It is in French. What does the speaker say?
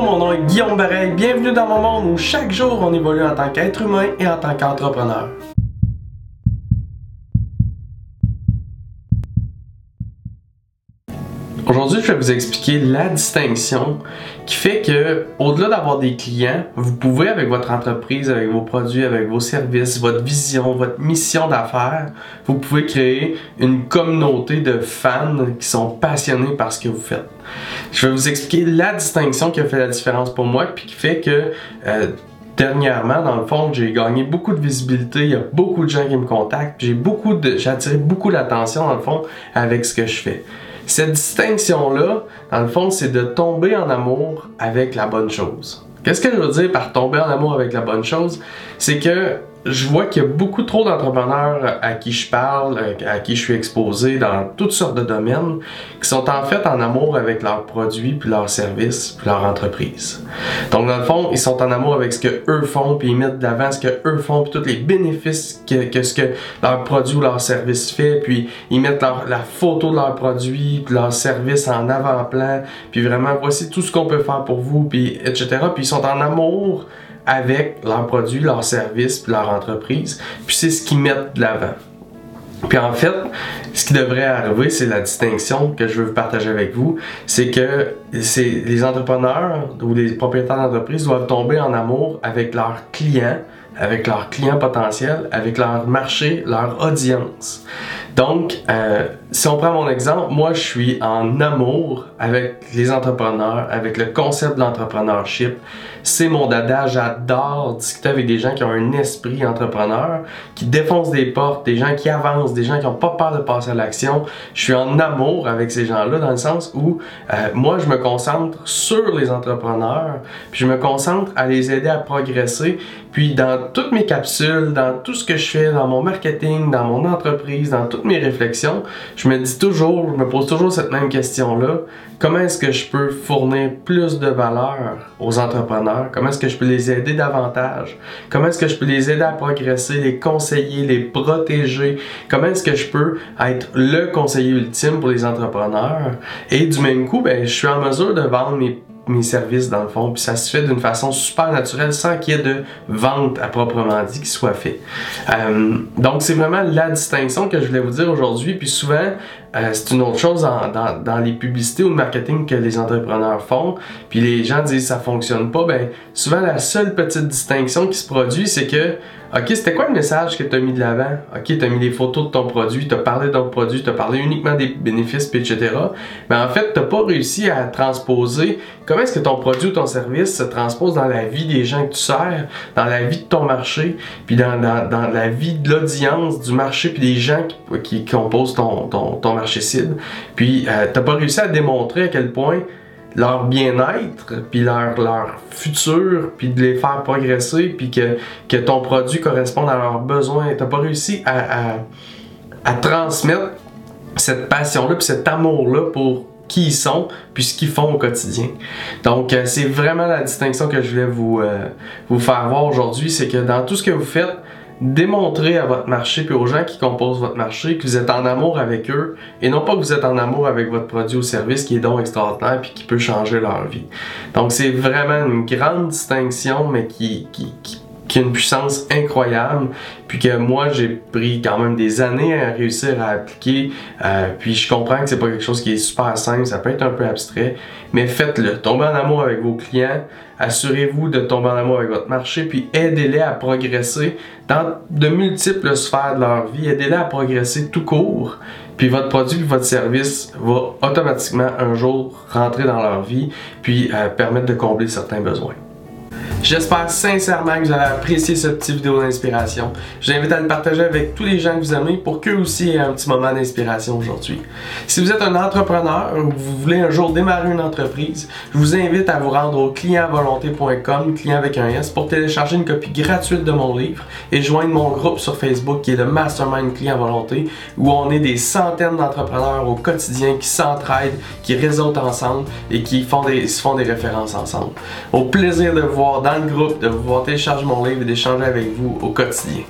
Mon nom est Guillaume Bareil. Bienvenue dans mon monde où chaque jour on évolue en tant qu'être humain et en tant qu'entrepreneur. Aujourd'hui, je vais vous expliquer la distinction qui fait que, au-delà d'avoir des clients, vous pouvez, avec votre entreprise, avec vos produits, avec vos services, votre vision, votre mission d'affaires, vous pouvez créer une communauté de fans qui sont passionnés par ce que vous faites. Je vais vous expliquer la distinction qui a fait la différence pour moi, puis qui fait que euh, dernièrement, dans le fond, j'ai gagné beaucoup de visibilité. Il y a beaucoup de gens qui me contactent. J'ai beaucoup beaucoup d'attention dans le fond avec ce que je fais. Cette distinction-là, dans le fond, c'est de tomber en amour avec la bonne chose. Qu'est-ce que je dire par tomber en amour avec la bonne chose? C'est que je vois qu'il y a beaucoup trop d'entrepreneurs à qui je parle, à qui je suis exposé dans toutes sortes de domaines, qui sont en fait en amour avec leurs produits, puis leurs services, puis leur entreprise. Donc dans le fond, ils sont en amour avec ce que eux font, puis ils mettent de l'avant ce que eux font, puis tous les bénéfices que, ce que leur produit ou leur service fait, puis ils mettent la photo de leur produit, puis leur service en avant-plan, puis vraiment voici tout ce qu'on peut faire pour vous, puis etc. Puis ils sont en amour avec leurs produits, leurs services, leur entreprise. Puis c'est ce qu'ils mettent de l'avant. Puis en fait, ce qui devrait arriver, c'est la distinction que je veux partager avec vous, c'est que les entrepreneurs ou les propriétaires d'entreprise doivent tomber en amour avec leurs clients, avec leurs clients potentiels, avec leur marché, leur audience. Donc, euh, si on prend mon exemple, moi je suis en amour avec les entrepreneurs, avec le concept de l'entrepreneurship. C'est mon dada, j'adore discuter avec des gens qui ont un esprit entrepreneur, qui défoncent des portes, des gens qui avancent, des gens qui n'ont pas peur de passer à l'action. Je suis en amour avec ces gens-là dans le sens où euh, moi je me concentre sur les entrepreneurs, puis je me concentre à les aider à progresser. Puis dans toutes mes capsules, dans tout ce que je fais, dans mon marketing, dans mon entreprise, dans toutes mes réflexions, je me dis toujours, je me pose toujours cette même question-là. Comment est-ce que je peux fournir plus de valeur aux entrepreneurs? Comment est-ce que je peux les aider davantage? Comment est-ce que je peux les aider à progresser, les conseiller, les protéger? Comment est-ce que je peux être le conseiller ultime pour les entrepreneurs? Et du même coup, ben, je suis en mesure de vendre mes mes services dans le fond. Puis ça se fait d'une façon super naturelle sans qu'il y ait de vente à proprement dit qui soit fait. Euh, donc c'est vraiment la distinction que je voulais vous dire aujourd'hui. Puis souvent, euh, c'est une autre chose dans, dans, les publicités ou le marketing que les entrepreneurs font. Puis les gens disent ça fonctionne pas. Ben souvent la seule petite distinction qui se produit, c'est que OK, c'était quoi le message que tu as mis de l'avant? OK, tu as mis des photos de ton produit, tu as parlé de ton produit, tu as parlé uniquement des bénéfices, etc. Mais en fait, tu n'as pas réussi à transposer comment est-ce que ton produit ou ton service se transpose dans la vie des gens que tu sers, dans la vie de ton marché, puis dans, dans, la vie de l'audience du marché, puis des gens qui, qui composent ton, ton, ton, marché cible. Puis, euh, tu n'as pas réussi à démontrer à quel point leur bien-être, puis leur, leur futur, puis de les faire progresser, puis que, que ton produit corresponde à leurs besoins. Tu n'as pas réussi à, à transmettre cette passion-là, puis cet amour-là pour qui ils sont, puis ce qu'ils font au quotidien. Donc, euh, c'est vraiment la distinction que je voulais vous, euh, vous faire voir aujourd'hui, c'est que dans tout ce que vous faites, démontrez à votre marché puis aux gens qui composent votre marché que vous êtes en amour avec eux et non pas que vous êtes en amour avec votre produit ou service qui est donc extraordinaire puis qui peut changer leur vie. Donc c'est vraiment une grande distinction mais qui, qui a une puissance incroyable, puis que moi j'ai pris quand même des années à réussir à appliquer, euh, puis je comprends que c'est pas quelque chose qui est super simple, ça peut être un peu abstrait, mais faites-le. Tombez en amour avec vos clients, assurez-vous de tomber en amour avec votre marché, puis aidez-les à progresser dans de multiples sphères de leur vie, aidez-les à progresser tout court, puis votre produit, votre service va automatiquement un jour rentrer dans leur vie, puis euh, permettre de combler certains besoins. J'espère sincèrement que vous avez apprécié cette petite vidéo d'inspiration. Je vous invite à le partager avec tous les gens que vous aimez pour qu'eux aussi aient un petit moment d'inspiration aujourd'hui. Si vous êtes un entrepreneur ou vous voulez un jour démarrer une entreprise, je vous invite à vous rendre au clientvolonté.com, client avec un S, pour télécharger une copie gratuite de mon livre et joindre mon groupe sur Facebook qui est le Mastermind Client Volonté, où on est des centaines d'entrepreneurs au quotidien qui s'entraident, qui réseautent ensemble et qui font des, font des références ensemble. Au plaisir de vous voir dans le groupe, de pouvoir télécharger mon livre et d'échanger avec vous au quotidien.